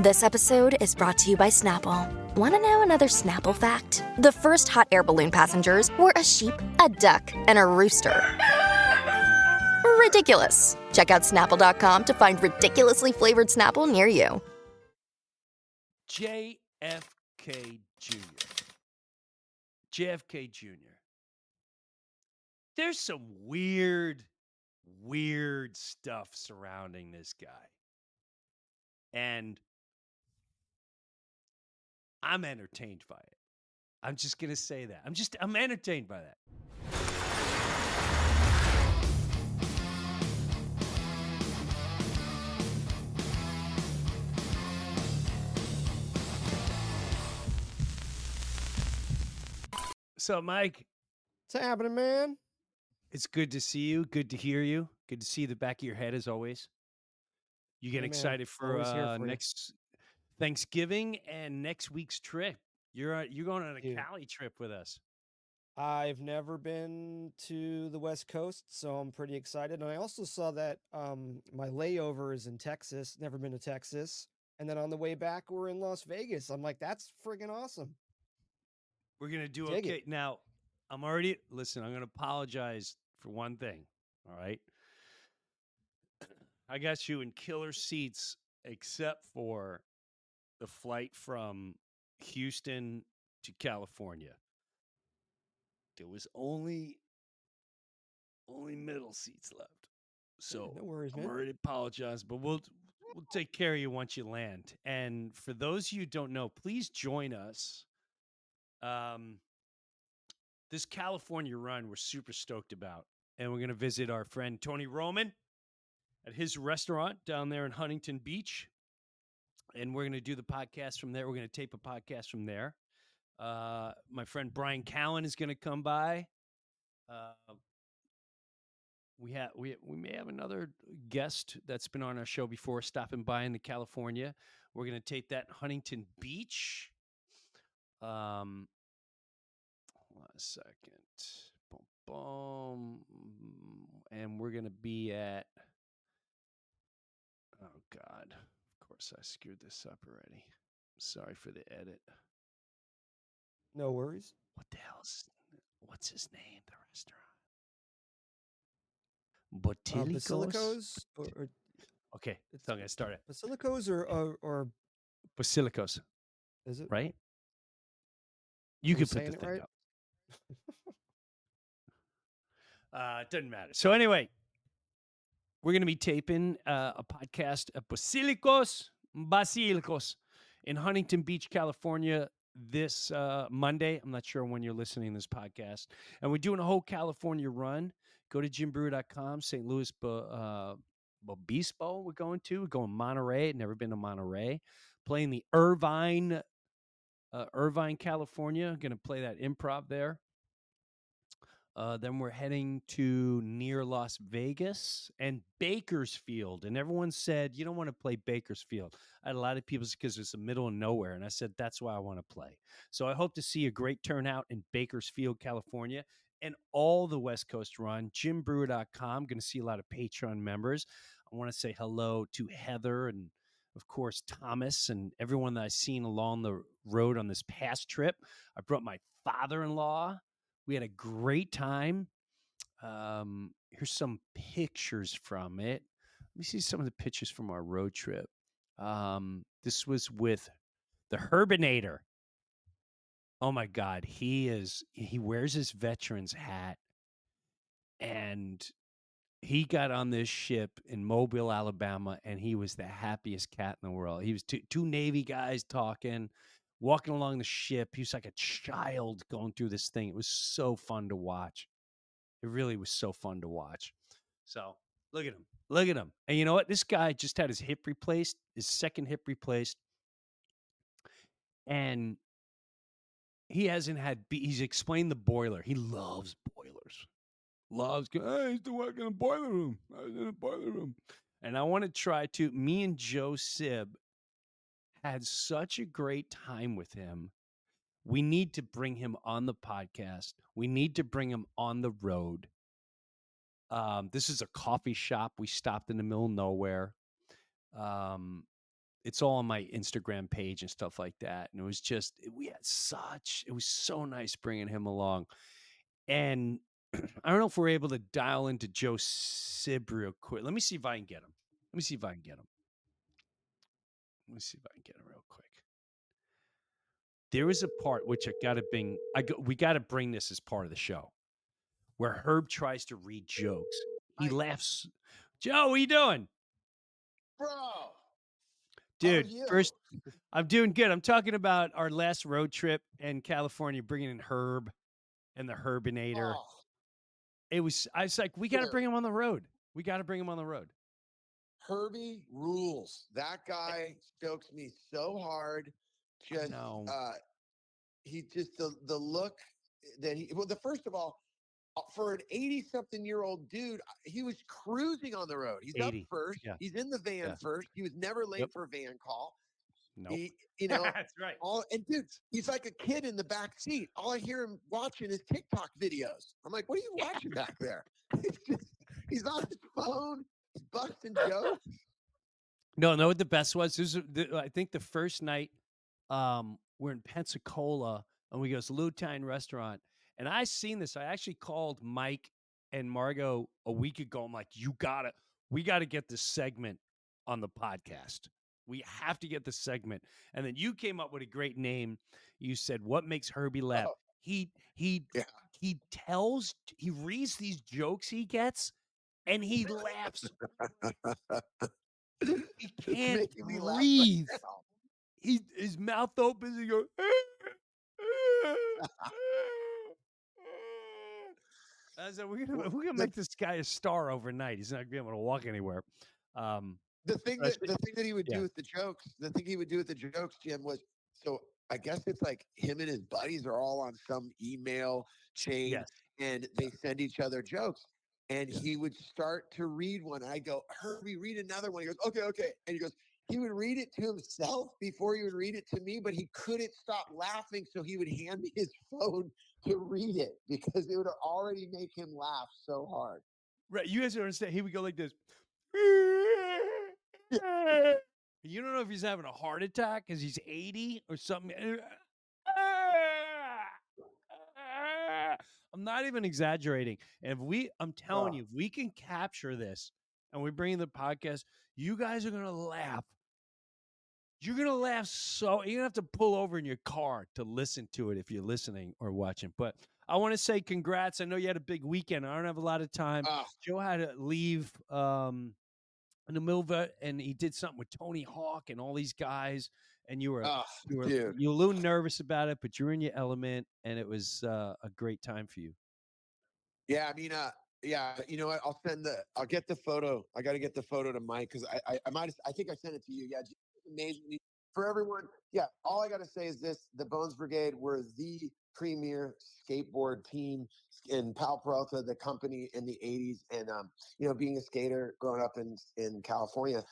This episode is brought to you by Snapple. Want to know another Snapple fact? The first hot air balloon passengers were a sheep, a duck, and a rooster. Ridiculous. Check out snapple.com to find ridiculously flavored Snapple near you. JFK Jr. JFK Jr. There's some weird, weird stuff surrounding this guy. And I'm entertained by it. I'm just going to say that. I'm just, I'm entertained by that. So, Mike, What's happening, man? it's good to see you. Good to hear you. Good to see the back of your head as always. You get man, excited for uh, for next Thanksgiving and next week's trip. You're uh, you're going on a Dude. Cali trip with us. I've never been to the West Coast, so I'm pretty excited. And I also saw that um, my layover is in Texas. Never been to Texas. And then on the way back, we're in Las Vegas. I'm like, that's friggin' awesome. We're gonna do Dig it. okay. Now, I'm already listen. I'm gonna apologize for one thing. All right, I got you in killer seats, except for the flight from Houston to California. There was only only middle seats left. So no worries, I'm man. already apologize, but we'll we'll take care of you once you land. And for those of you who don't know, please join us. Um, this California run we're super stoked about, and we're going to visit our friend Tony Roman at his restaurant down there in Huntington Beach, and we're going to do the podcast from there. We're going to tape a podcast from there. Uh, my friend Brian Cowan is going to come by. Uh, we have we we may have another guest that's been on our show before stopping by in the California. We're going to tape that in Huntington Beach. Um, second. Boom, boom. And we're going to be at. Oh, God. Of course, I screwed this up already. Sorry for the edit. No worries. What the hell's. What's his name? The restaurant? Uh, Botilicos? Basilicos or, or Okay, It's- so I'm to start it. Basilicos or, or or Basilicos, is it right? You Am can put the thing right? up. Uh, it doesn't matter. So anyway, we're going to be taping uh, a podcast at Basilicos, Basilicos in Huntington Beach, California this uh, Monday. I'm not sure when you're listening to this podcast. And we're doing a whole California run. Go to jimbreuer.com, St. Louis uh, we're going to. We're going Monterey. Never been to Monterey. Playing the Irvine, uh, Irvine, California. Going to play that improv there. Uh, then we're heading to near Las Vegas and Bakersfield. And everyone said, you don't want to play Bakersfield. I had a lot of people because it's the middle of nowhere. And I said, that's why I want to play. So I hope to see a great turnout in Bakersfield, California, and all the West Coast run. JimBreuer.com. Going to see a lot of Patreon members. I want to say hello to Heather and, of course, Thomas and everyone that I've seen along the road on this past trip. I brought my father in law. We had a great time. Um, here's some pictures from it. Let me see some of the pictures from our road trip. Um, this was with the Herbinator. Oh my God, he is. He wears his veteran's hat, and he got on this ship in Mobile, Alabama, and he was the happiest cat in the world. He was two, two Navy guys talking, walking along the ship. He was like a child going through this thing. It was so fun to watch. It really was so fun to watch. So Look at him. Look at him. And you know what? This guy just had his hip replaced, his second hip replaced. And he hasn't had, he's explained the boiler. He loves boilers. Loves, I used to work in a boiler room. I was in a boiler room. And I want to try to, me and Joe Sib had such a great time with him. We need to bring him on the podcast. We need to bring him on the road. Um, this is a coffee shop. We stopped in the middle of nowhere. Um, it's all on my Instagram page and stuff like that. And it was just, we had such, it was so nice bringing him along. And I don't know if we're able to dial into Joe Sib real quick. Let me see if I can get him. Let me see if I can get him. Let me see if I can get it real quick. There is a part which I got to bring. I go, we got to bring this as part of the show, where Herb tries to read jokes. He I- laughs. Joe, what are you doing, Bro. dude? First, I'm doing good. I'm talking about our last road trip in California, bringing in Herb and the Herbinator. Oh, It was. I was like, we got to bring him on the road. We got to bring him on the road. Herbie rules. That guy stokes me so hard. Just know. uh he just the the look that he well the first of all uh, for an 80 something year old dude uh, he was cruising on the road he's 80, up first yeah. he's in the van Yeah. first he was never late Yep. for a van call No, he you know that's right. all and dude he's like a kid in the back seat all i hear him watching is tiktok videos i'm like what are you watching back there just, he's on his phone busting jokes No, no. What the best was? This is the, I think the first night, um, we're in Pensacola, and we go to this Lutine restaurant, and I seen this. I actually called Mike and Margot a week ago. I'm like, you gotta, we gotta get this segment on the podcast. We have to get the segment. And then you came up with a great name. You said, "What makes Herbie laugh?" Oh. He he Yeah. he tells he reads these jokes he gets, and he laughs. He can't me laugh breathe. he his mouth opens and he goes. I said, we're gonna we're gonna make this guy a star overnight. He's not gonna be able to walk anywhere. Um, the thing that the thing that he would yeah. do with the jokes, the thing he would do with the jokes, Jim, was so I guess it's like him and his buddies are all on some email chain yes, and they send each other jokes. And he would start to read one. I go, Herbie, read another one. He goes, okay, okay. And he goes, he would read it to himself before he would read it to me, but he couldn't stop laughing. So he would hand me his phone to read it because it would already make him laugh so hard. right. You guys don't understand. He would go like this. You don't know if he's having a heart attack because he's eighty or something. Eh, I'm not even exaggerating. And if we, I'm telling Oh. you, if we can capture this and we bring in the podcast, you guys are gonna laugh. You're gonna laugh so you're gonna have to pull over in your car to listen to it if you're listening or watching. But I want to say congrats. I know you had a big weekend. I don't have a lot of time. Ah, Joe had to leave um, in the middle of it, and he did something with Tony Hawk and all these guys. And you were ah, you were dude. you were a little nervous about it, but you were in your element, and it was uh, a great time for you. Yeah, I mean, uh, yeah, you know what? I'll send the, I'll get the photo. I got to get the photo to Mike because I, I, I might, I think I sent it to you. Yeah, amazing for everyone. Yeah, all I got to say is this: the Bones Brigade were the premier skateboard team in Powell Peralta, the company in the '80s, and um, you know, being a skater growing up in in California.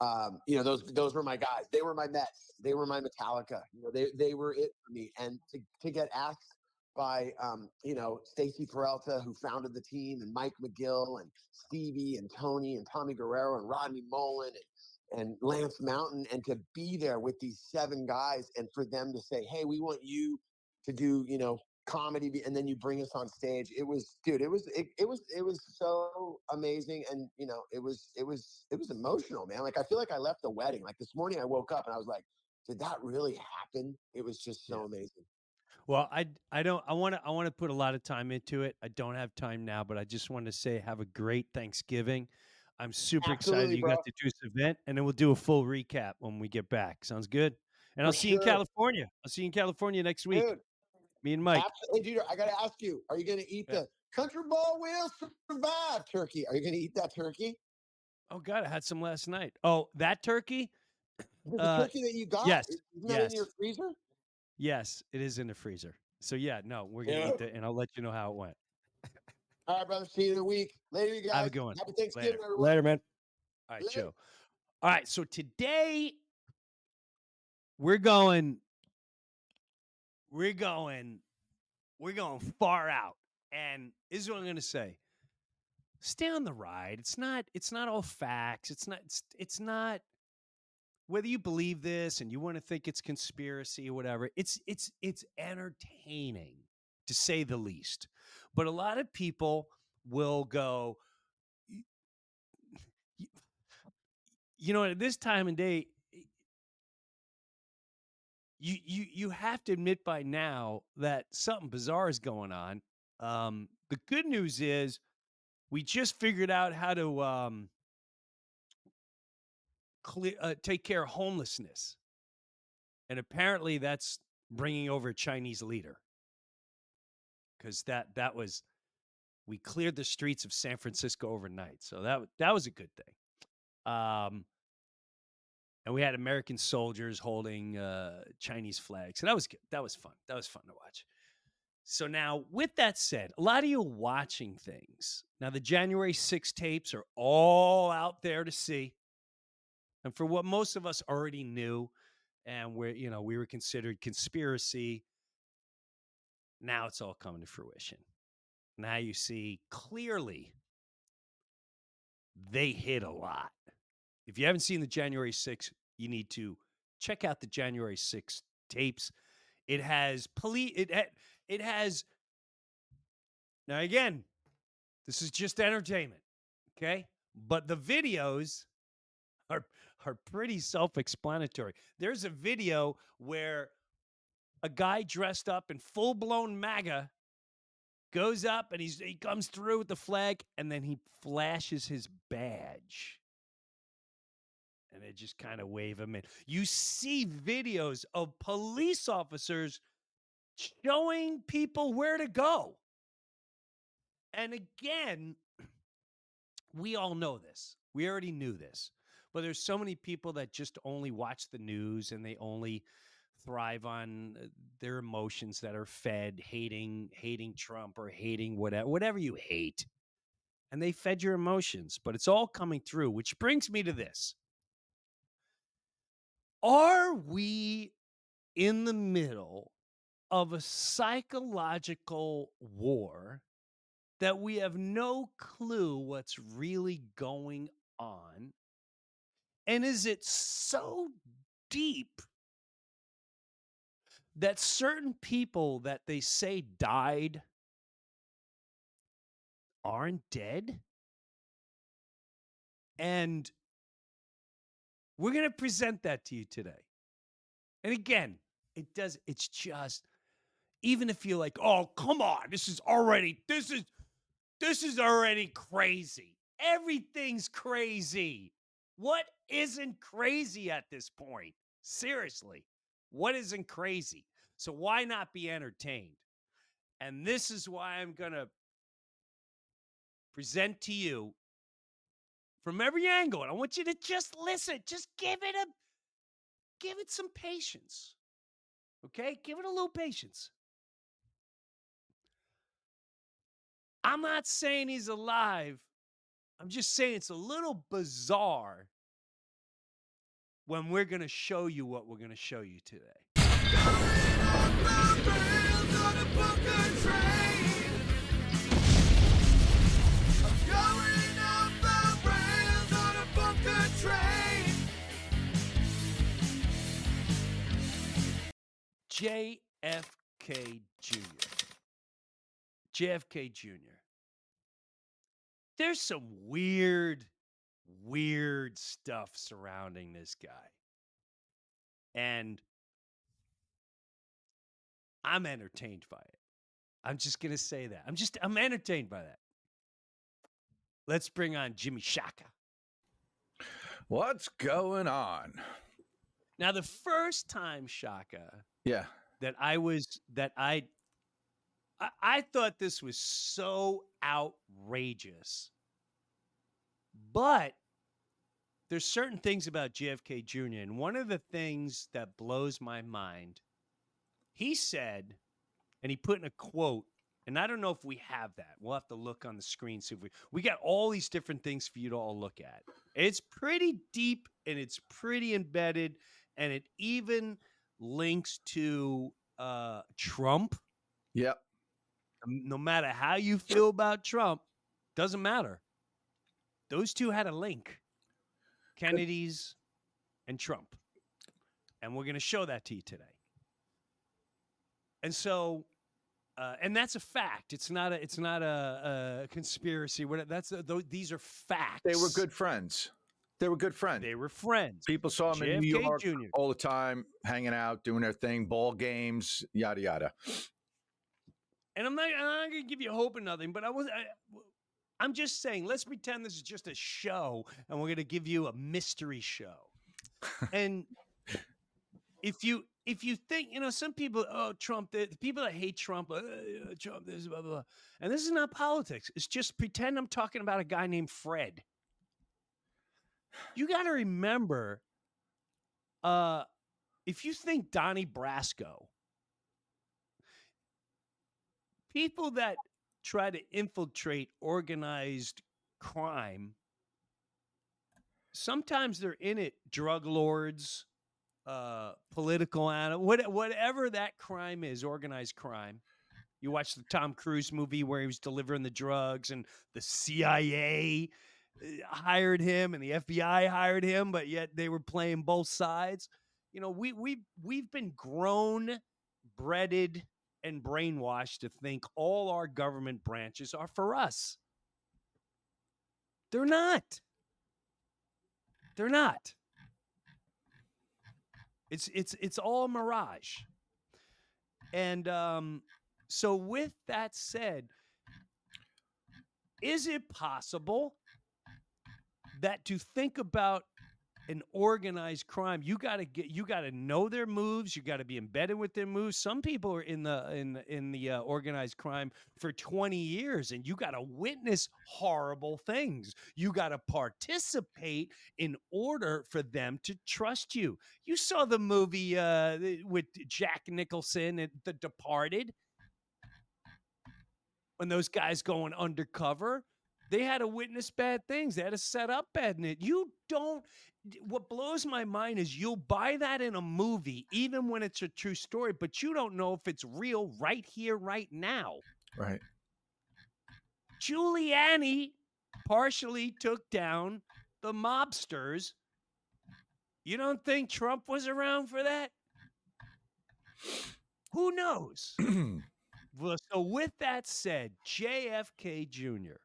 Um, you know, those those were my guys. They were my Mets. They were my Metallica. You know, they they were it for me. And to to get asked by um, you know Stacy Peralta, who founded the team, and Mike McGill, and Stevie, and Tony, and Tommy Guerrero, and Rodney Mullen, and, and Lance Mountain, and to be there with these seven guys, and for them to say, "Hey, we want you to do," you know, comedy, and then you bring us on stage. It was, dude, it was, it, it was, it was so amazing, and you know, it was, it was, it was emotional, man. Like I feel like I left the wedding. Like this morning, I woke up and I was like, "Did that really happen?" It was just so Yeah. amazing. Well, I I don't I want to I want to put a lot of time into it. I don't have time now, but I just want to say have a great Thanksgiving. I'm super excited you bro. got to do this event, and then we'll do a full recap when we get back. Sounds good. And I'll For see you in. California. I'll see you in California next week. Dude, Me and Mike. Absolutely, dude. I got to ask you: Are you going to eat Yeah. the Country ball will survive. Turkey. Are you going to eat that turkey? Oh God, I had some last night. Oh, that turkey? The Uh, turkey that you got? yes, Isn't that in your yes. freezer? Yes, it is in the freezer. So yeah, no, we're gonna Yeah. eat it, and I'll let you know how it went. All right, brother. See you in a week. Later, you guys. Have a good one. Happy Thanksgiving, Later. everyone. Later, man. All right, Later. Joe. All right, so today we're going, we're going, we're going far out, and this is what I'm gonna say. Stay on the ride. It's not. It's not all facts. It's not. It's, it's not. Whether you believe this and you want to think it's conspiracy or whatever, it's it's it's entertaining to say the least. But a lot of people will go, "Y- y- you know, at this time and day, you you you have to admit by now that something bizarre is going on. Um, the good news is we just figured out how to um, clear, uh, take care of homelessness, and apparently that's bringing over a Chinese leader because that that was we cleared the streets of San Francisco overnight, so that that was a good thing. Um, and we had American soldiers holding uh, Chinese flags, so that was good. That was fun. That was fun to watch. So now, with that said, a lot of you watching things. Now, the January 6 tapes are all out there to see. And for what most of us already knew, and we're, you know, we were considered conspiracy, now it's all coming to fruition. Now you see clearly they hit a lot. If you haven't seen the January 6th, you need to check out the January 6th tapes. It has police. It it has. Now again, this is just entertainment, okay? But the videos are are pretty self-explanatory. There's a video where a guy dressed up in full-blown MAGA goes up and he's he comes through with the flag and then he flashes his badge and they just kind of wave them in. You see videos of police officers showing people where to go. And again, we all know this. We already knew this. But there's so many people that just only watch the news and they only thrive on uh, their emotions that are fed hating hating Trump or hating whatever whatever you hate. And they fed your emotions, but it's all coming through, which brings me to this. Are we in the middle of a psychological war that we have no clue what's really going on? And is it so deep that certain people that they say died aren't dead? And we're going to present that to you today. And again, it does, it's just, even if you're like, oh, come on, this is already, this is, this is already crazy. Everything's crazy. What isn't crazy at this point? Seriously, what isn't crazy? So why not be entertained? And this is why I'm going to present to you from every angle. And I want you to just listen. Just give it a give it some patience. Okay? Give it a little patience. I'm not saying he's alive. I'm just saying it's a little bizarre when we're going to show you what we're going to show you today. JFK Jr. JFK Jr. There's some weird, weird stuff surrounding this guy. And I'm entertained by it. I'm just going to say that. I'm just, I'm entertained by that. Let's bring on Jimmy Shaka. What's going on? Now, the first time Shaka Yeah. that I was, that I, I, thought this was so outrageous. But there's certain things about JFK Jr. And one of the things that blows my mind, he said, and he put in a quote, and I don't know if we have that. We'll have to look on the screen. See if we we got all these different things for you to all look at. It's pretty deep and it's pretty embedded, and it even links to uh Trump. Yep. Um, No matter how you feel about Trump, doesn't matter. Those two had a link. Kennedy's and Trump. And we're going to show that to you today. And so uh, and that's a fact. It's not a. It's not a, a conspiracy. What that's a, tho- these are facts. They were good friends. They were good friends. They were friends. People saw them in New York Jr.. all the time, hanging out, doing their thing, ball games, yada yada. And I'm not. I'm not going to give you hope or nothing. But I was. I, I'm just saying. Let's pretend this is just a show, and we're going to give you a mystery show. and if you if you think you know some people oh trump the, people that hate trump uh, trump this blah, blah blah and this is not politics it's just pretend i'm talking about a guy named fred you got to remember uh if you think donnie brasco people that try to infiltrate organized crime sometimes they're in it drug lords uh political animal what, whatever that crime is organized crime. You watch the tom cruise movie where he was delivering the drugs and the cia hired him and the fbi hired him but yet they were playing both sides. You know we we we've been grown breaded and brainwashed to think all our government branches are for us. They're not. They're not. It's it's it's all mirage. And um, so with that said, is it possible that to think about an organized crime, you got to get you got to know their moves, you got to be embedded with their moves. Some people are in the in in the uh, organized crime for 20 years and you got to witness horrible things. You got to participate in order for them to trust you. You saw the movie uh, with Jack Nicholson and The Departed when those guys going undercover. They had to witness bad things. They had to set up bad. And you don't. What blows my mind is you'll buy that in a movie, even when it's a true story, but you don't know if it's real right here, right now. Right. Giuliani partially took down the mobsters. You don't think Trump was around for that? Who knows? well, so with that said, JFK Jr.,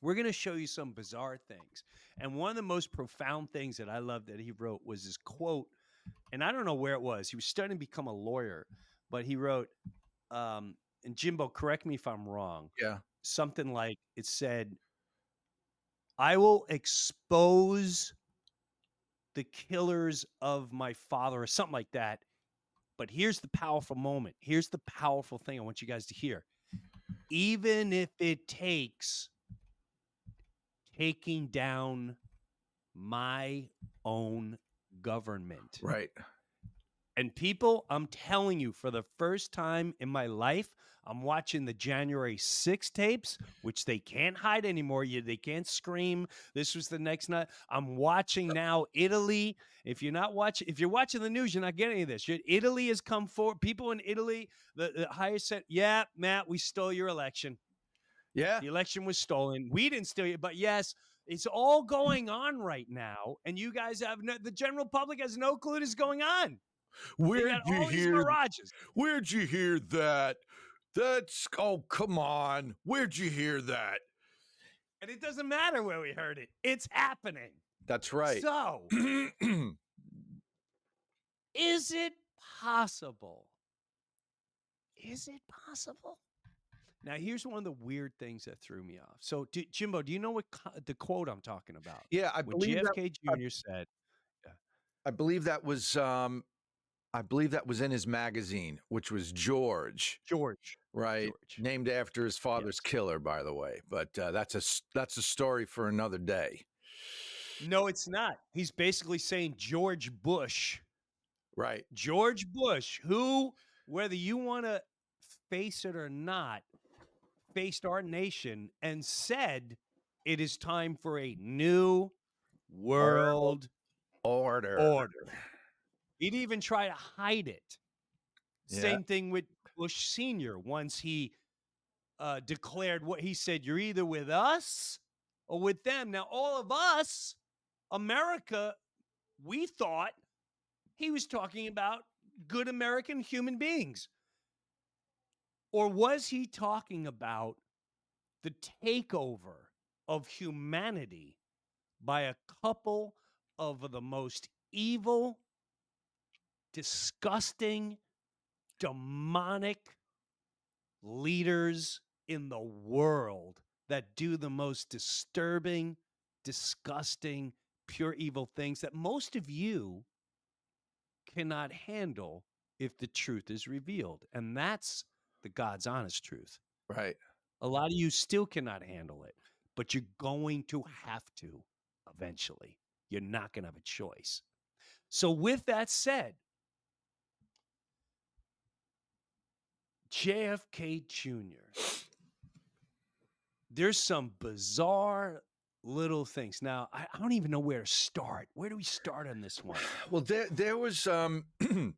we're going to show you some bizarre things. And one of the most profound things that I love that he wrote was his quote, and I don't know where it was. He was starting to become a lawyer, but he wrote, um, and Jimbo, correct me if I'm wrong Yeah. something like it said, I will expose the killers of my father, or something like that. But here's the powerful moment. Here's the powerful thing I want you guys to hear. Even if it takes taking down my own government. Right. And people, I'm telling you, for the first time in my life, I'm watching the January 6 tapes, which they can't hide anymore. You, they can't scream. This was the next night. I'm watching now Italy. If you're not watching, if you're watching the news, you're not getting any of this. Italy has come forward. People in Italy, the, the highest set, yeah, Matt, we stole your election. Yeah. The election was stolen. We didn't steal it, but yes, it's all going on right now, and you guys have no, the general public has no clue what is going on. Where'd you hear? mirages. Where'd you hear that? That's oh come on. Where'd you hear that? And it doesn't matter where we heard it. It's happening. That's right. So, is it possible? Is it possible? Now, here's one of the weird things that threw me off. So, do, Jimbo, do you know what co- the quote I'm talking about? yeah, I When believe that, JFK Jr. said, I believe that was um I believe that was in his magazine, which was George. George, right? George. Named after his father's killer, by the way. But uh, that's a that's a story for another day, No, it's not. He's basically saying George Bush. right? George Bush, who, whether you want to face it or not, faced our nation and said it is time for a new world Order. order. He'd even try to hide it. Yeah. Same thing with Bush Sr. Once he uh, declared what he said, you're either with us or with them. Now, all of us, America, we thought he was talking about good American human beings. Or was he talking about the takeover of humanity by a couple of the most evil, disgusting, demonic leaders in the world that do the most disturbing, disgusting, pure evil things that most of you cannot handle if the truth is revealed. And that's the God's honest truth. Right. A lot of you still cannot handle it, but you're going to have to eventually. You're not going to have a choice. So, with that said, JFK Jr., there's some bizarre little things. Now, I, I don't even know where to start. Where do we start on this one? Well, there there was um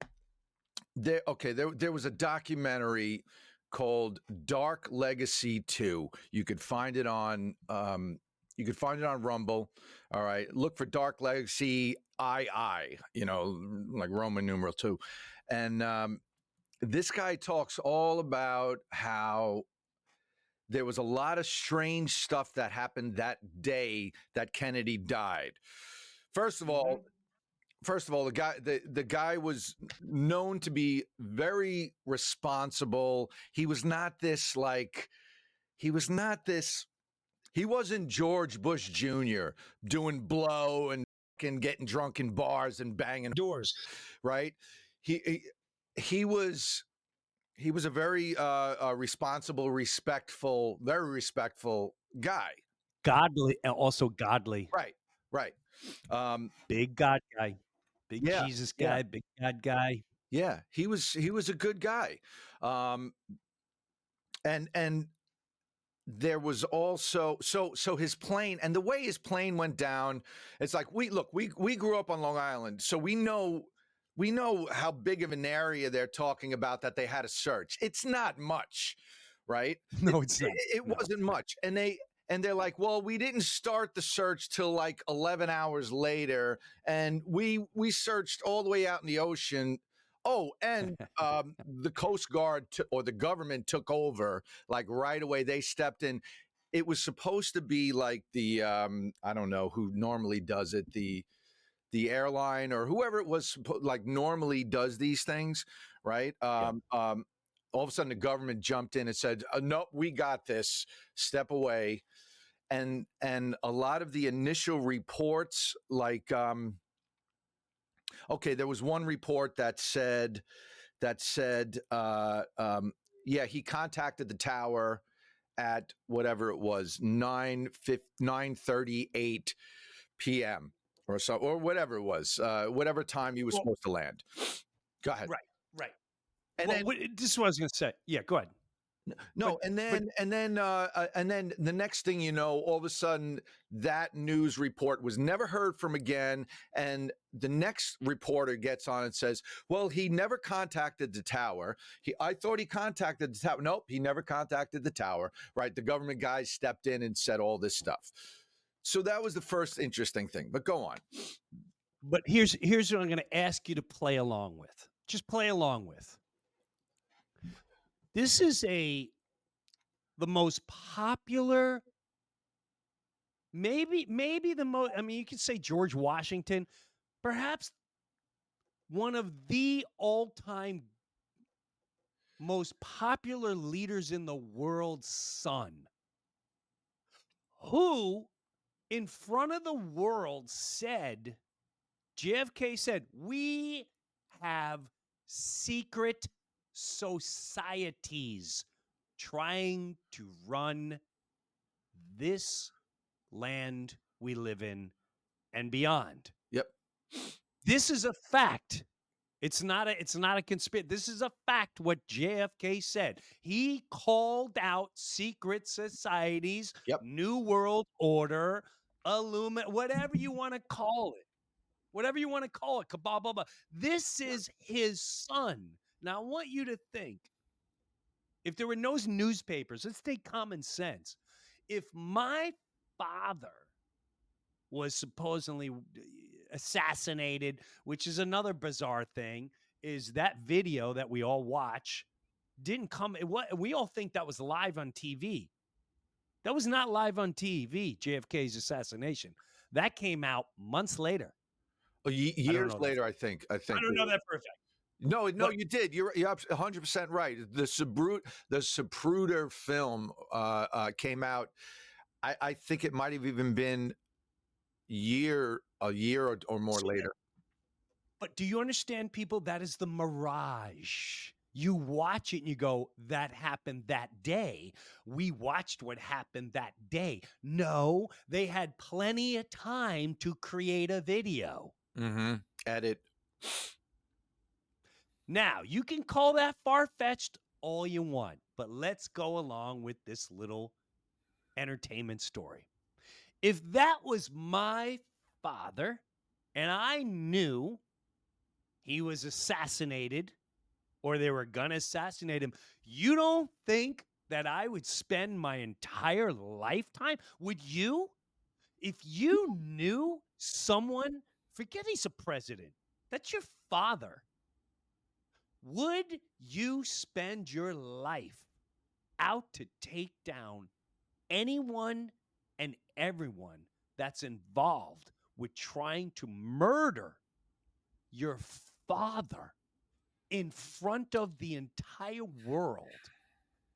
there okay there there was a documentary called Dark Legacy 2. You could find it on um you could find it on Rumble. All right. Look for Dark Legacy II, you know, like Roman numeral 2. And um this guy talks all about how there was a lot of strange stuff that happened that day that Kennedy died. First of all, first of all, the guy the, the guy was known to be very responsible. He was not this like he was not this he wasn't George Bush Jr. doing blow and fucking getting drunk in bars and banging doors, right? He he, he was he was a very uh, uh, responsible, respectful, very respectful guy. Godly, and also godly. Right, right. Um, Big God guy. Big Yeah, Jesus yeah. guy, big God guy. Yeah, he was he was a good guy. Um and and there was also so so his plane and the way his plane went down it's like we look we we grew up on Long Island so we know we know how big of an area they're talking about that they had to search it's not much right No, it's it, not. it No. wasn't much and they and they're like well we didn't start the search till like 11 hours later and we we searched all the way out in the ocean. Oh and um, the coast guard t- or the government took over like right away they stepped in. It was supposed to be like the um, i don't know who normally does it the the airline or whoever it was like normally does these things right? Um, um, all of a sudden the government jumped in and said uh, no we got this. Step away and and a lot of the initial reports like um okay there was one report that said that said uh um yeah he contacted the tower at whatever it was 9 938 p.m or so or whatever it was uh whatever time he was Well- supposed to land go ahead Right, right. and well, then what, this is what I was going to say. Yeah, go ahead. No, and then and then uh, uh, and then the next thing you know, all of a sudden that news report was never heard from again, and the next reporter gets on and says, "Well, he never contacted the tower. He, I thought he contacted the tower. Nope, he never contacted the tower. Right? The government guys stepped in and said all this stuff. So that was the first interesting thing. But go on. But here's here's what I'm going to ask you to play along with. Just play along with. This is a the most popular maybe maybe the most I mean you could say George Washington, perhaps one of the all-time most popular leaders in the world's son who in front of the world said JFK said, We have secret societies trying to run this land we live in and beyond. Yep. This is a fact. It's not a it's not a conspiracy. This is a fact what JFK said. He called out secret societies, Yep. new world order, illumina whatever you want to call it. Whatever you want to call it, cabal, blah, blah. This is his son. Now I want you to think if there were no newspapers, let's take common sense. If my father was supposedly assassinated, which is another bizarre thing, is that video that we all watch didn't come. It, we all think that was live on TV. That was not live on TV. JFK's assassination. That came out months later. Oh, years that. later, I think. I think. I don't know that for a fact. No, no, you did. You're you're 100 percent right. The Sabrut the Zapruder film uh, uh, came out. I, I think it might have even been year a year or, or more So- later. But do you understand, people? That is the mirage. You watch it and you go, that happened that day. We watched what happened that day. No, they had plenty of time to create a video. Mm-hmm. Edit. Now, you can call that far fetched all you want, but let's go along with this little entertainment story. If that was my father and I knew he was assassinated or they were going to assassinate him, you don't think that I would spend my entire lifetime? Would you? If you knew someone, forget he's a president, that's your father. Would you spend your life out to take down anyone and everyone that's involved with trying to murder your father in front of the entire world?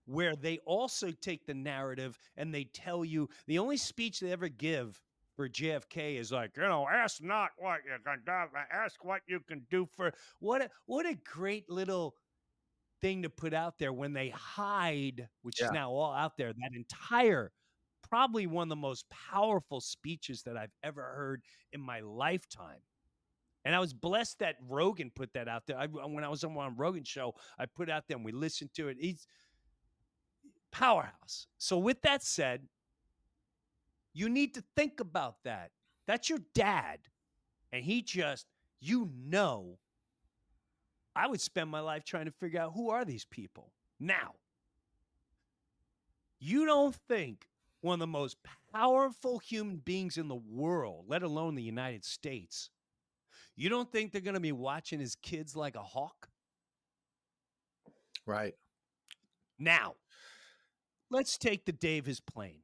Where they also take the narrative and they tell you the only speech they ever give for JFK is like, you know, ask not what you can do, ask what you can do for what a, what a great little thing to put out there when they hide, which Yeah. is now all out there. That entire, probably one of the most powerful speeches that I've ever heard in my lifetime. And I was blessed that Rogan put that out there. I, when I was on one Rogan show, I put out there and we listened to it. He's powerhouse. So with that said, you need to think about that. That's your dad. And he just, you know, I would spend my life trying to figure out who are these people. Now, you don't think one of the most powerful human beings in the world, let alone the United States, you don't think they're going to be watching his kids like a hawk? Right. Now, let's take the Davis plane.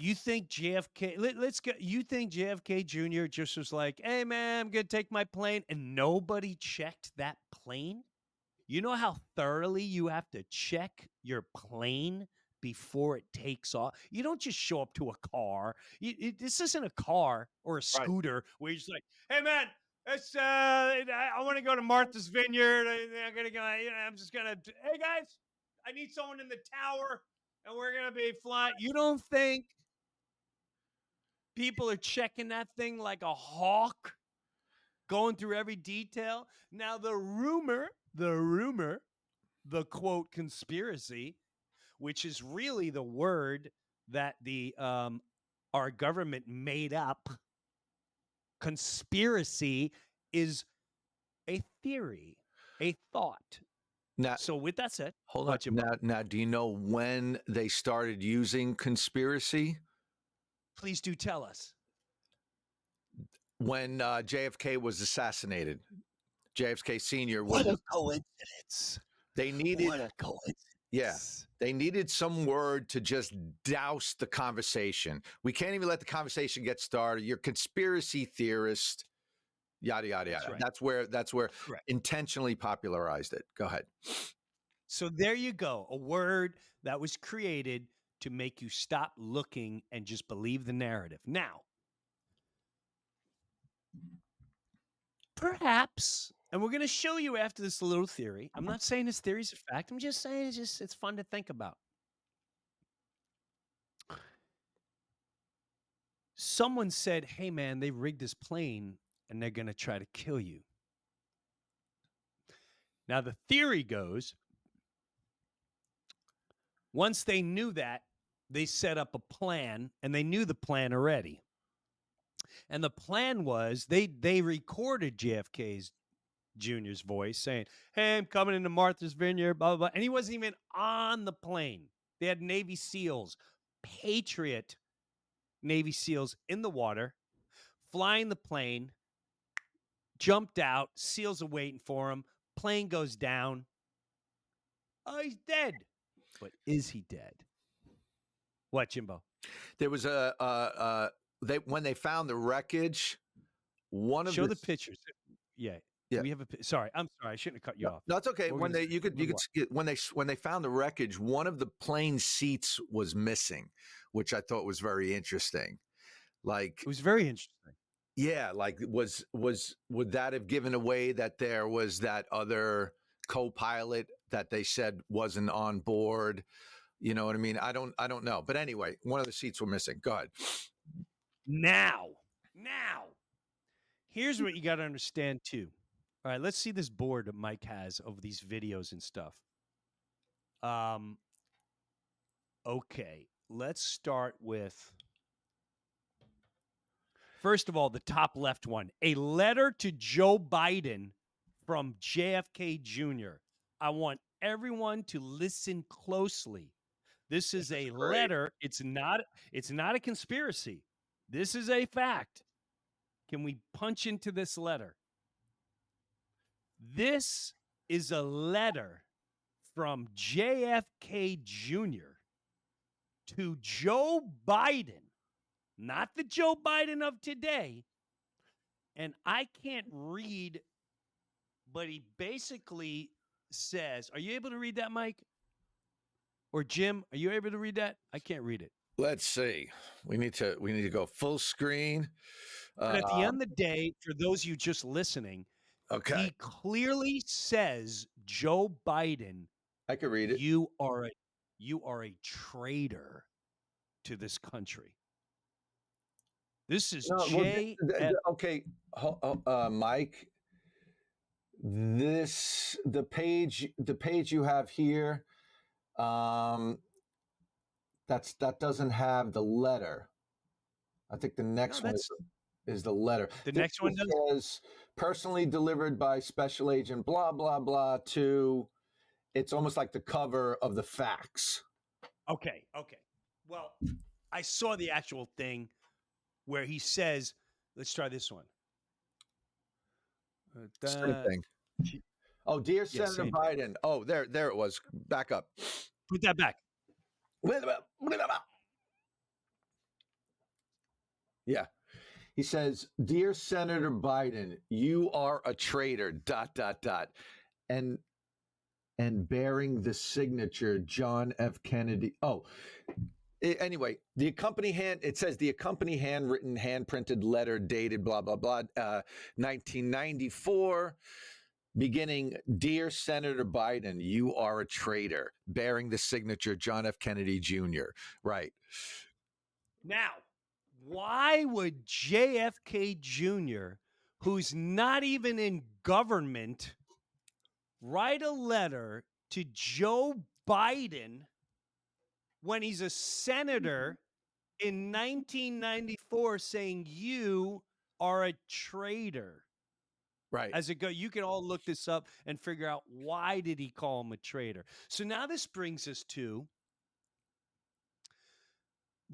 You think JFK? Let, us go. You think JFK Jr. just was like, "Hey, man, I'm gonna take my plane," and nobody checked that plane? You know how thoroughly you have to check your plane before it takes off. You don't just show up to a car. You, it, this isn't a car or a Right. scooter where you're just like, "Hey, man, it's uh, I, I want to go to Martha's Vineyard. I, I'm gonna go. You know, I'm just gonna. Hey, guys, I need someone in the tower, and we're gonna be flying. You don't think people are checking that thing like a hawk, going through every detail? Now, the rumor, the rumor, the quote conspiracy, which is really the word that the um, our government made up. Conspiracy is a theory, a thought. Now, So, with that said, hold on. Now, now, do you know when they started using conspiracy? Please do tell us. When uh, JFK was assassinated. JFK Senior was. What a coincidence! They needed. What a coincidence! Yeah. They needed some word to just douse the conversation. We can't even let the conversation get started. You're conspiracy theorist, yada yada That's yada. right. That's where that's where Correct. intentionally popularized it. Go ahead. So there you go. A word that was created to make you stop looking and just believe the narrative. Now, perhaps And we're going to show you after this little theory. I'm mm-hmm. not saying this theory is a fact. I'm just saying it's just it's fun to think about. Someone said, "Hey man, they rigged this plane and they're going to try to kill you." Now the theory goes once they knew that, they set up a plan and they knew the plan already. And the plan was they they recorded JFK's Jr.'s voice saying, Hey, I'm coming into Martha's Vineyard, blah, blah, blah. And he wasn't even on the plane. They had Navy SEALs, Patriot Navy SEALs in the water, flying the plane, jumped out, SEALs are waiting for him. Plane goes down. Oh, he's dead. But is he dead? What, Jimbo? There was a uh, uh, they when they found the wreckage. One of Show the, the pictures. Yeah. Yeah. We have a. Sorry, I'm sorry. I shouldn't have cut you No, off. no, it's okay. We're When they you could you could see- when they when they found the wreckage, one of the plane seats was missing, which I thought was very interesting. Like It was very interesting. yeah, like was was would that have given away that there was that other co-pilot that they said wasn't on board? You know what I mean? I don't I don't know. But anyway, one of the seats were missing. Go ahead. Now, now, here's what you got to understand too. All right, let's see this board Mike has of these videos and stuff. Um, okay, let's start with first of all the top left one, a letter to Joe Biden from JFK Jr. I want everyone to listen closely. This is a letter. It's not. It's not a conspiracy. This is a fact. Can we punch into this letter? This is a letter from JFK Jr. to Joe Biden, not the Joe Biden of today. And I can't read, but he basically says, Are you able to read that, Mike? Or Jim, are you able to read that? I can't read it. Let's see. We need to we need to go full screen. But at the Uh, end of the day, for those of you just listening, okay, he clearly says, Joe Biden, I could read it. you are a you are a traitor to this country. This is No, well, J. th- th- th- okay, uh, Mike. This the page the page you have here. Um, that's that doesn't have the letter. I think the next one is, is the letter. The This next one does? says personally delivered by special agent blah blah blah to. It's almost like the cover of the fax. Okay, okay. Well, I saw the actual thing where he says, let's try this one. Uh, Same da- thing. Oh, dear Senator. Biden. Oh, there, there it was. Back up. Put that back. Yeah. He says, Dear Senator Biden, you are a traitor, dot, dot, dot. And and bearing the signature John F. Kennedy. Oh, anyway, the accompany hand, it says the accompany handwritten, hand printed letter dated blah, blah, blah, uh, 1994, beginning, Dear Senator Biden, you are a traitor, bearing the signature John F. Kennedy Jr. Right. Now, why would JFK Jr., who's not even in government, write a letter to Joe Biden when he's a senator in 1994 saying you are a traitor? Right. As it go, you can all look this up and figure out why did he call him a traitor. So now this brings us to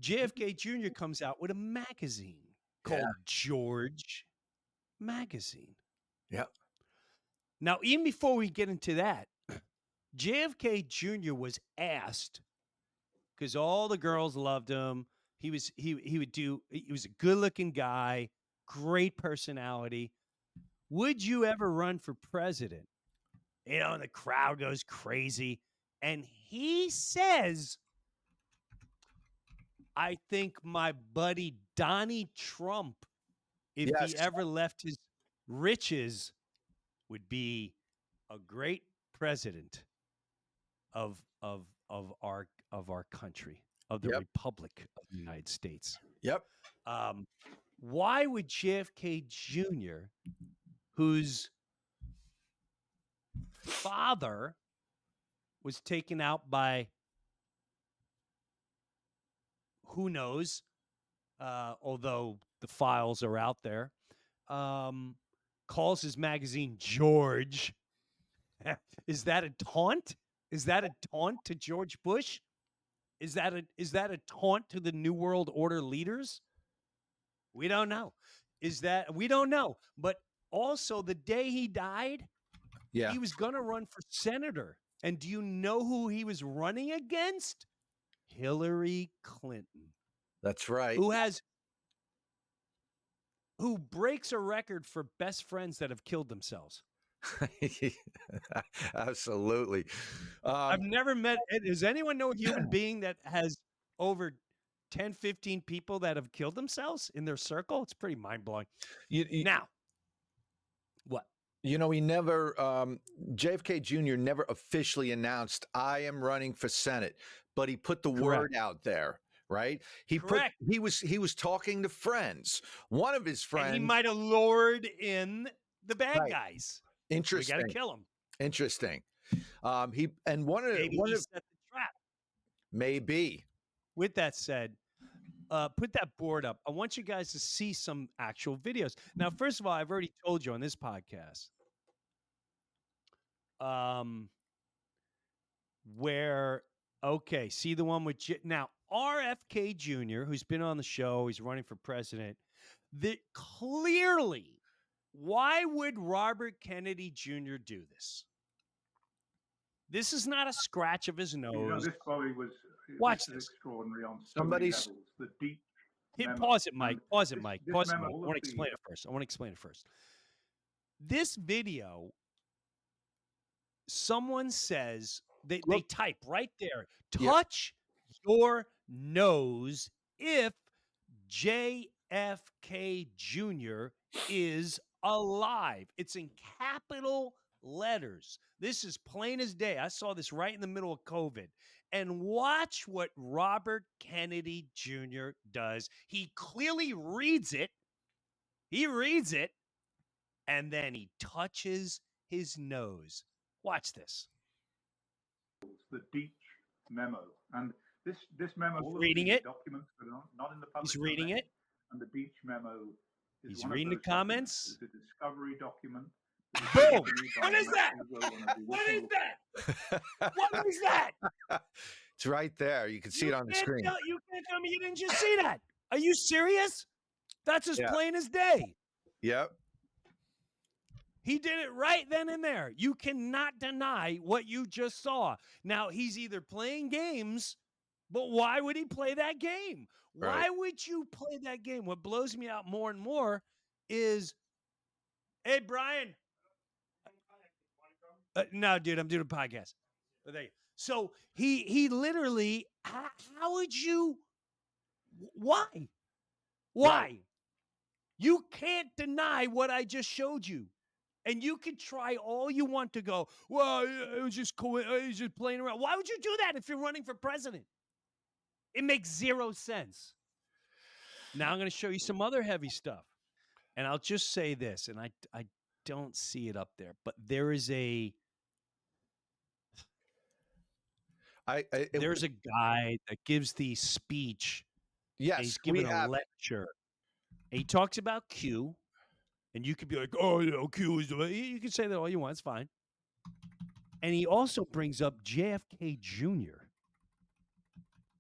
JFK Jr. comes out with a magazine called Yeah. George Magazine. Yeah. Now, even before we get into that, JFK Jr. was asked because all the girls loved him. He was he he would do. He was a good-looking guy, great personality. Would you ever run for president? You know, and the crowd goes crazy, and he says, "I think my buddy Donnie Trump, if Yes. he ever left his riches, would be a great president of of of our of our country of the Yep. Republic of the United States. Yep. Um, why would JFK Jr., whose father was taken out by who knows, uh, although the files are out there, um, calls his magazine George. is that a taunt? Is that a taunt to George Bush? Is that a is that a taunt to the New World Order leaders? We don't know. Is that we don't know. But also the day he died, Yeah. he was going to run for senator. And do you know who he was running against? Hillary Clinton, That's right. who has who breaks a record for best friends that have killed themselves. Absolutely. I've Um, never met does anyone know a human being that has over 10 15 people that have killed themselves in their circle? It's pretty mind-blowing. you, you, Now, what? you know, he never, um, JFK Jr. never officially announced, I am running for Senate, but he put the Correct. word out there. Right, he Correct. put he was he was talking to friends. One of his friends, And he might have lured in the bad Right. guys. We interesting, got to kill him. interesting. Um, he and one of Maybe one of set the trap. maybe With that said, uh, put that board up. I want you guys to see some actual videos. Now, first of all, I've already told you on this podcast, um, where okay, see the one with J- now RFK Jr., who's been on the show, he's running for president. That clearly, why would Robert Kennedy Jr. do this? This is not a scratch of his You know, nose. this Bowie was Watch this this. extraordinary on so Somebody's- levels. The deep Hit memo. pause it, Mike. Um, pause it, Mike. Pause it, memo, Mike. I want to explain it first. I want to explain it first. This video, someone says they, they type right there, Yeah. touch your nose if JFK Jr. is alive. It's in capital letters. This is plain as day. I saw this right in the middle of COVID. And watch what Robert Kennedy Jr. does. He clearly reads it. He reads it. And then he touches his nose. Watch this. the Deitch memo, and this this memo. He's reading it. Documents that are not, in the public. He's reading domain, it. and the Deitch memo. Is He's one reading the comments. It's a discovery document. Boom! What is that? massive logo on the What is that? What is that? it's right there. You can see You it on the screen. tell- you can't tell me you didn't just see that. Are you serious? That's as Yeah. plain as day. Yep. He did it right then and there. You cannot deny what you just saw. Now, he's either playing games, but why would he play that game? Why would you play that game? What blows me out more and more is hey, Brian. Uh, no, dude, I'm doing a podcast. Oh, there you So he he literally how, how would you why? Why? You can't deny what I just showed you. And you can try all you want to go, well, it was just cool. It was just playing around. Why would you do that if you're running for president? It makes zero sense. Now I'm going to show you some other heavy stuff. And I'll just say this, and I, I don't see it up there, but there is a I, I it- there's a guy that gives the speech yes. he's giving a lecture. And he talks about Q, and you could be like, "Oh, you know, Q is." the way-" You can say that all you want; it's fine. And he also brings up JFK Jr.,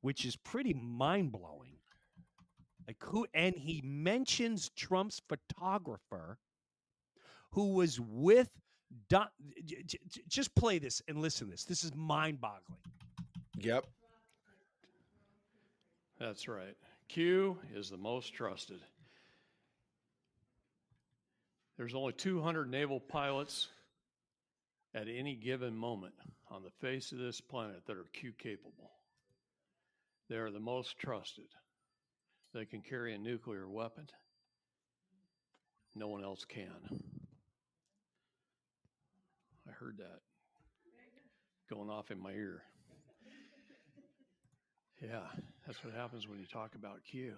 which is pretty mind blowing. Like who? And he mentions Trump's photographer, who was with. Don, j- j- j- just play this and listen to this. This is mind boggling. Yep. That's right. Q is the most trusted. There's only 200 naval pilots at any given moment on the face of this planet that are Q capable. They are the most trusted. They can carry a nuclear weapon. No one else can. Heard that going off in my ear. Yeah, that's what happens when you talk about Q.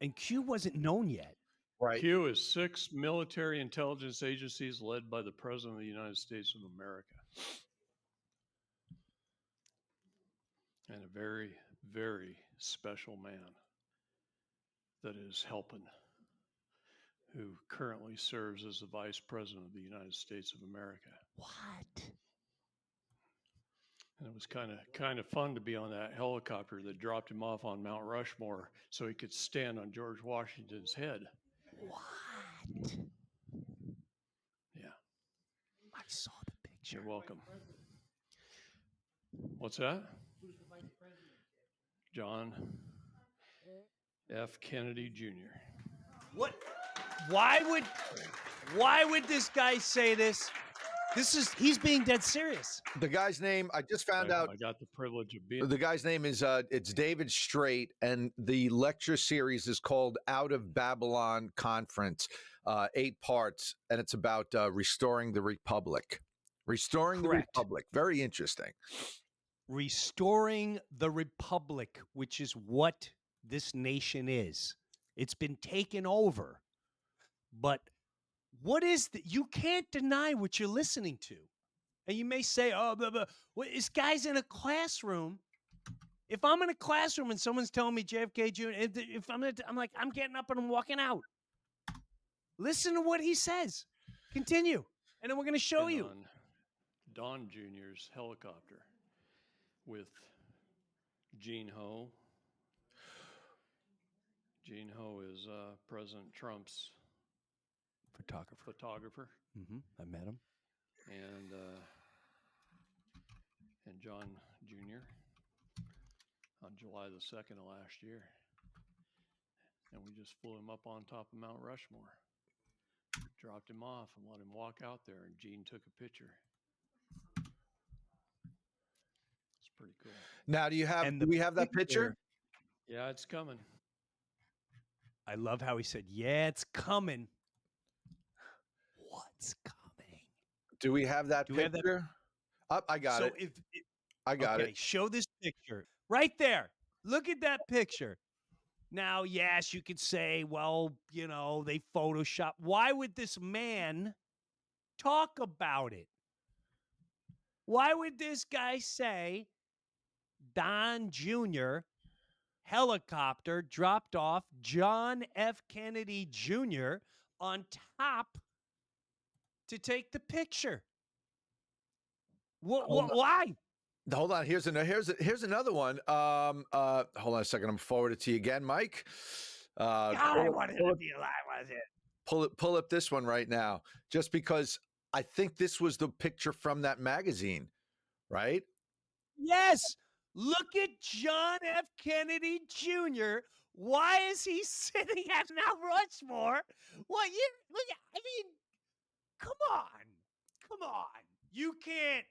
And Q wasn't known yet. Right. Q is six military intelligence agencies led by the President of the United States of America. And a very, very special man that is helping, who currently serves as the Vice President of the United States of America. What? And it was kind of kind of fun to be on that helicopter that dropped him off on Mount Rushmore so he could stand on George Washington's head. What? Yeah. I saw the picture. You're welcome. What's that? John F. Kennedy Jr. What? Why would? Why would this guy say this? This is he's being dead serious. The guy's name I just found I, out. I got the privilege of being. The guy's name is uh it's David Straight and the lecture series is called Out of Babylon Conference. Uh 8 parts and it's about uh restoring the republic. Restoring Correct. the republic. Very interesting. Restoring the republic, which is what this nation is. It's been taken over. But what is that? You can't deny what you're listening to. And you may say, oh, blah, blah. Well, this guy's in a classroom. If I'm in a classroom and someone's telling me JFK Jr., if, if I'm, I'm like, I'm getting up and I'm walking out. Listen to what he says. Continue. And then we're going to show you. on Don Jr.'s helicopter with Gene Ho. Gene Ho is uh, President Trump's Photographer. photographer, hmm I met him. and uh, and John Jr. on July the second of last year, and we just flew him up on top of Mount Rushmore, dropped him off, and let him walk out there, and Gene took a picture. It's pretty cool. Now do you have And do we have that picture? Yeah, it's coming. I love how he said, "Yeah, it's coming." What's coming? Do we have that Do we have that- picture? Up, I got so it. if if- I got okay, it. show this picture right there. Look at that picture. Now, yes, you could say, well, you know, they Photoshop. Why would this man talk about it? Why would this guy say Don Jr. helicopter dropped off John F. Kennedy Jr. on top to take the picture? What, on. why? Hold on. Here's another. Here's here's another one. Um. Uh. Hold on a second. I'm forward it to you again, Mike. Uh, God, I pull, wanted to up- be alive. Was it? pull it. Pull up this one right now, just because I think this was the picture from that magazine, right? Yes. Look at John F. Kennedy Jr. Why is he sitting at Mount Rushmore? What you? Look, at- I mean, come on, come on. You can't.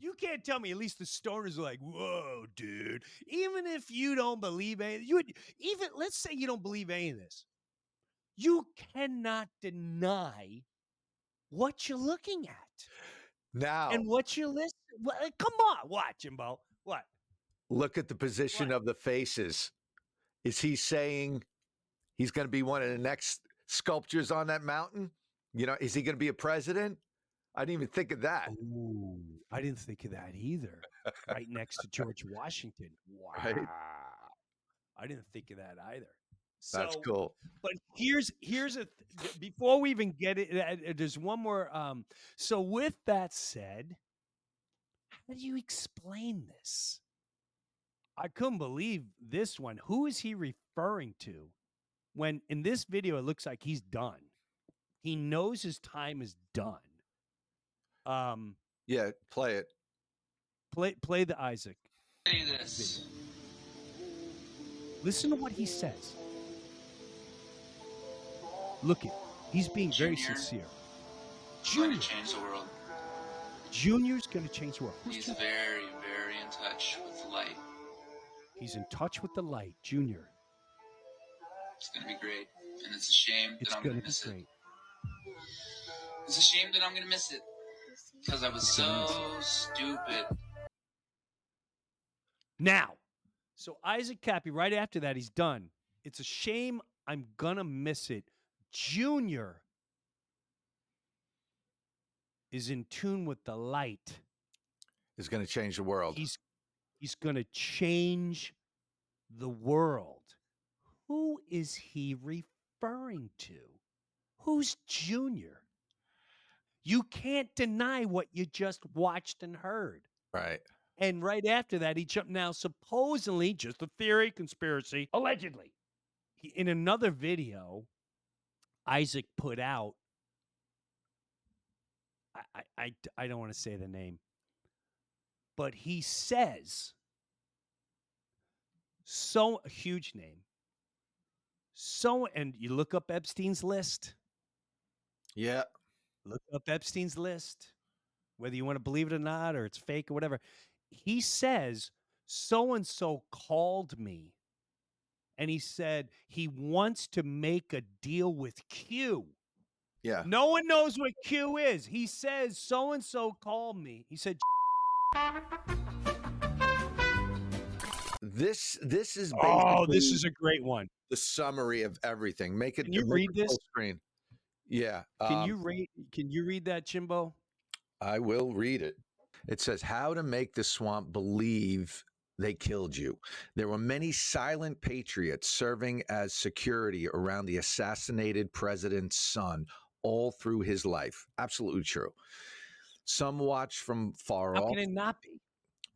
You can't tell me. At least the stoners are like, "Whoa, dude." Even if you don't believe any, you would even let's say you don't believe any of this. You cannot deny what you're looking at Now and what you listen. What, come on, what, Jimbo? What? look at the position What? of the faces. Is he saying he's going to be one of the next sculptures on that mountain? You know, is he going to be a president? I didn't even think of that. Ooh, I didn't think of that either. right next to George Washington. Wow. Right. I didn't think of that either. That's cool. But here's here's a th- before we even get it. uh, uh, There's one more. Um, so with that said, how do you explain this? I couldn't believe this one. Who is he referring to? When in this video, it looks like he's done. He knows his time is done. Um, Yeah, play it. play play the Isaac. Say this. Listen to what he says. Look at he's being very sincere. I'm going Junior, to change the world. Junior's going to change the world. Who's He's Junior? very, very in touch with the light. He's in touch with the light. Junior, It's going to be great. And it's a shame it's that I'm going going to to be miss it. great. It's a shame that I'm gonna miss it because I was so stupid. Now, so Isaac Kappy, right after that, he's done. It's a shame I'm gonna miss it. Junior is in tune with the light. Is going to change the world. He's he's gonna change the world. Who is he referring to? Who's Junior? You can't deny what you just watched and heard. right. And right after that, he jumped. Now, supposedly, just a theory, conspiracy, allegedly, he, in another video, Isaac put out. I, I, I, I don't want to say the name, but he says so a huge name. So, and you look up Epstein's list. Yeah. Look up Epstein's list, whether you want to believe it or not, or it's fake or whatever. He says, so and so called me and he said he wants to make a deal with Q. Yeah. No one knows what Q is. He says, so and so called me. He said, This this is oh, this is a great one. the summary of everything. Make it Can you read this? Screen. Yeah. Can um, you read? Can you read that, Jimbo? I will read it. It says, How to make the swamp believe they killed you. There were many silent patriots serving as security around the assassinated president's son all through his life. Absolutely true. Some watched from far How off. can it not be?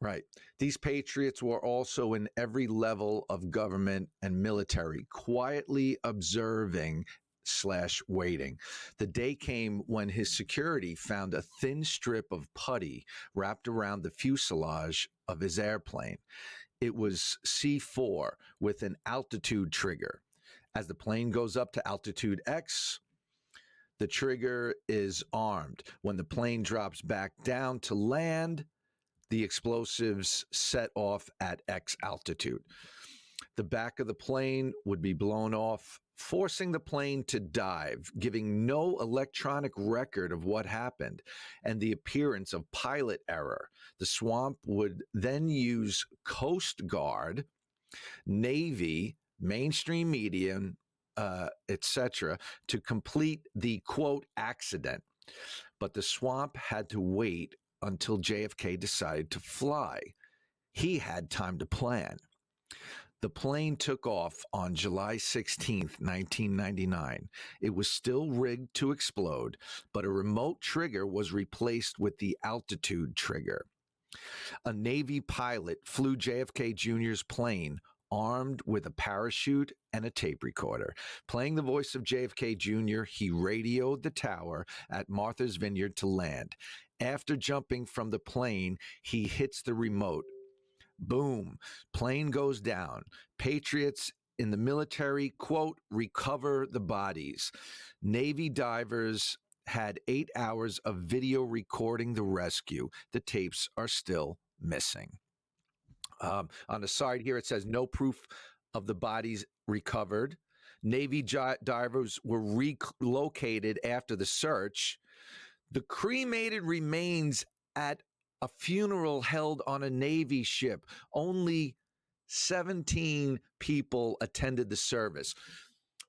Right. These patriots were also in every level of government and military, quietly observing slash waiting. The day came when his security found a thin strip of putty wrapped around the fuselage of his airplane. It was C4 with an altitude trigger. As the plane goes up to altitude X, the trigger is armed. When the plane drops back down to land, the explosives set off at X altitude. The back of the plane would be blown off, forcing the plane to dive, giving no electronic record of what happened and the appearance of pilot error. The swamp would then use Coast Guard, Navy, mainstream media, uh, etc., to complete the quote accident. But the swamp had to wait until JFK decided to fly. He had time to plan. The plane took off on July 16, 1999. It was still rigged to explode, but a remote trigger was replaced with the altitude trigger. A Navy pilot flew JFK Jr.'s plane armed with a parachute and a tape recorder. Playing the voice of JFK Jr., he radioed the tower at Martha's Vineyard to land. After jumping from the plane, he hits the remote. Boom, plane goes down. Patriots in the military, quote, recover the bodies. Navy divers had eight hours of video recording the rescue. The tapes are still missing. Um, on the side here, it says no proof of the bodies recovered. Navy divers were relocated after the search. The cremated remains at a funeral held on a Navy ship. Only 17 people attended the service.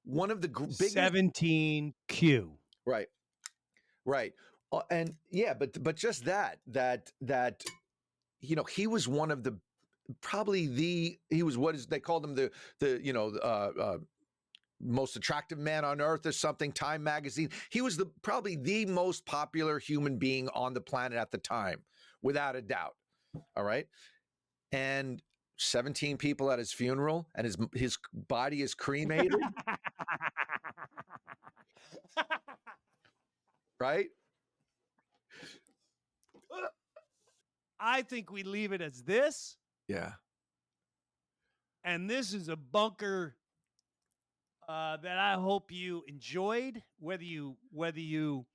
One of the gr- biggest 17 Q. Right. Right. Uh, and yeah, but but just that that that you know, he was one of the probably the he was what is they called him the the you know uh, uh most attractive man on earth or something time magazine he was the probably the most popular human being on the planet at the time without a doubt all right and 17 people at his funeral and his his body is cremated right I think we leave it as this. yeah And this is a bunker uh, that I hope you enjoyed. Whether you whether you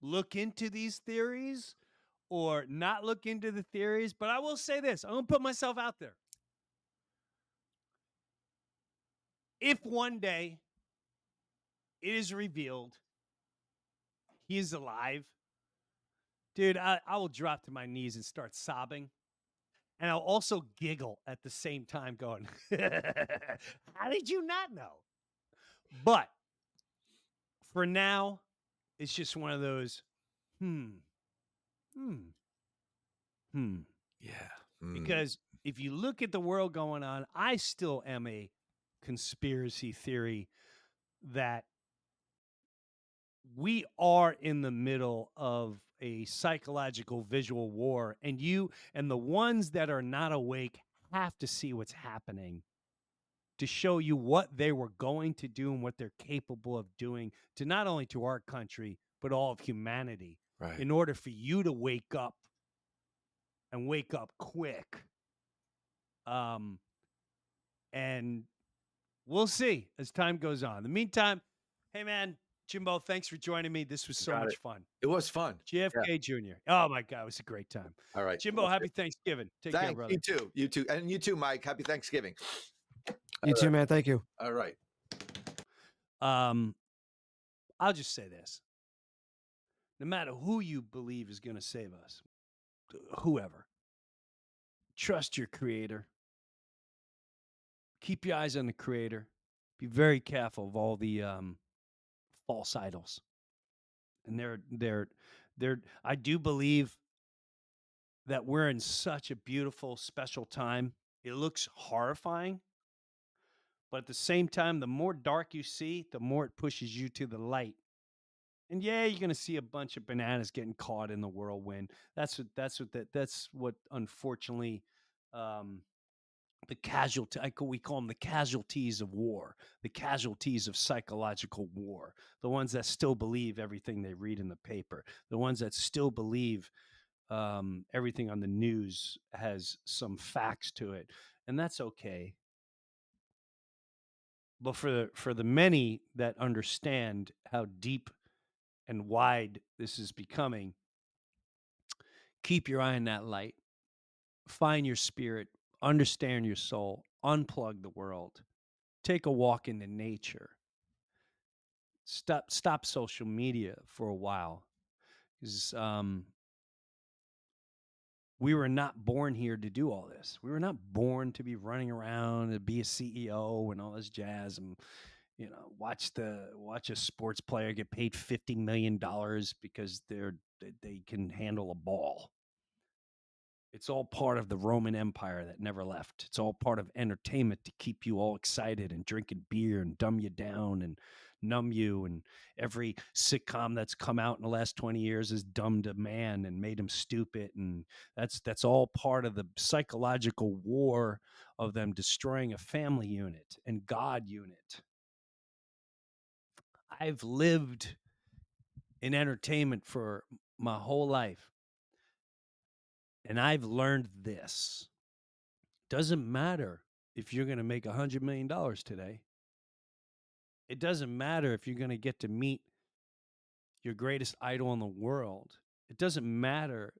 look into these theories or not look into the theories, but I will say this: I'm gonna put myself out there. If one day it is revealed he is alive, dude, I, I will drop to my knees and start sobbing. And I'll also giggle at the same time, going, How did you not know? But for now, it's just one of those, hmm, hmm, hmm. Yeah. Mm. Because if you look at the world going on, I still am a conspiracy theory that we are in the middle of a psychological visual war, and you and the ones that are not awake have to see what's happening to show you what they were going to do and what they're capable of doing to not only to our country but all of humanity right. in order for you to wake up and wake up quick um and we'll see as time goes on in the meantime hey man jimbo thanks for joining me this was so Got much it. fun It was fun. jfk jr oh my god it was a great time All right. jimbo happy thanksgiving take care Thanks. brother You too. You too. And you too, Mike. Happy Thanksgiving. You too, man. Thank you. All right. Um, I'll just say this: no matter who you believe is going to save us, whoever, trust your Creator. Keep your eyes on the Creator. Be very careful of all the um, false idols. And they're they're they're. I do believe that we're in such a beautiful, special time. It looks horrifying, but at the same time, the more dark you see, the more it pushes you to the light. And yeah, you're gonna see a bunch of bananas getting caught in the whirlwind. That's what that's what that that's what unfortunately um, the casualty I, we call them the casualties of war, the casualties of psychological war, the ones that still believe everything they read in the paper, the ones that still believe um, everything on the news has some facts to it, and that's okay but for the for the many that understand how deep and wide this is becoming keep your eye on that light. Find your spirit. Understand your soul. Unplug the world. Take a walk into nature. Stop stop social media for a while because um we were not born here to do all this. We were not born to be running around and be a CEO and all this jazz and you know watch the watch a sports player get paid 50 million dollars because they're they, can handle a ball. It's all part of the Roman Empire that never left. It's all part of entertainment to keep you all excited and drinking beer and dumb you down and numb you. And every sitcom that's come out in the last 20 years has dumbed a man and made him stupid. And that's that's all part of the psychological war of them destroying a family unit and God unit. I've lived in entertainment for my whole life. And I've learned this. Doesn't matter if you're going to make a $100 million today. It doesn't matter if you're going to get to meet your greatest idol in the world. It doesn't matter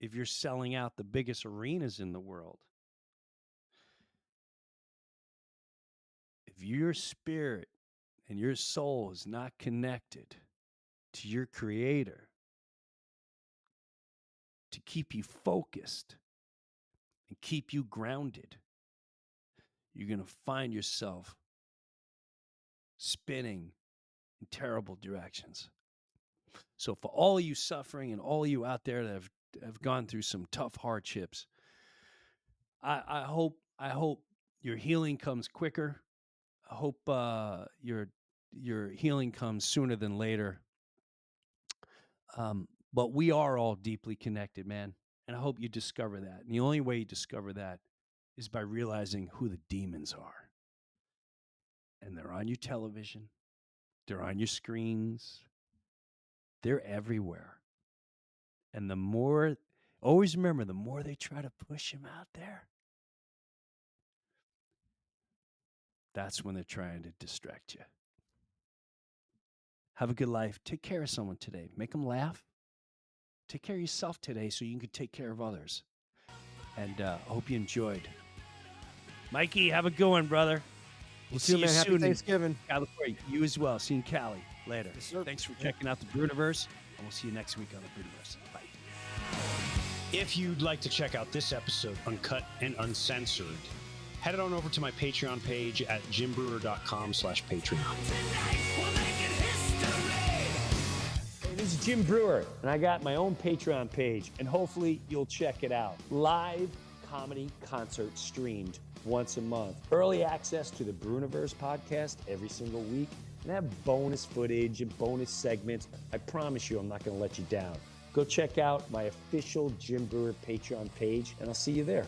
if you're selling out the biggest arenas in the world. If your spirit and your soul is not connected to your creator, to keep you focused and keep you grounded, you're going to find yourself spinning in terrible directions. So, for all you suffering and all you out there that have, have gone through some tough hardships, I, I hope I hope your healing comes quicker. I hope uh, your your healing comes sooner than later. Um, but we are all deeply connected, man. And I hope you discover that. And the only way you discover that is by realizing who the demons are. And they're on your television, they're on your screens, they're everywhere. And the more, always remember, the more they try to push him out there, that's when they're trying to distract you. Have a good life. Take care of someone today. Make them laugh. Take care of yourself today so you can take care of others. And uh, I hope you enjoyed. Mikey, have a good one, brother. We'll too, see you man. Happy soon. in Thanksgiving. California. You as well. See you in Cali later. Yes, sir. Thanks for checking out the Breuniverse, and we'll see you next week on the Breuniverse. Bye. If you'd like to check out this episode uncut and uncensored, head on over to my Patreon page at jimbreuer.com slash Patreon. This is Jim Breuer, and I got my own Patreon page, and hopefully you'll check it out. Live comedy concert streamed once a month. Early access to the Breuniverse podcast every single week, and I have bonus footage and bonus segments. I promise you, I'm not going to let you down. Go check out my official Jim Breuer Patreon page, and I'll see you there.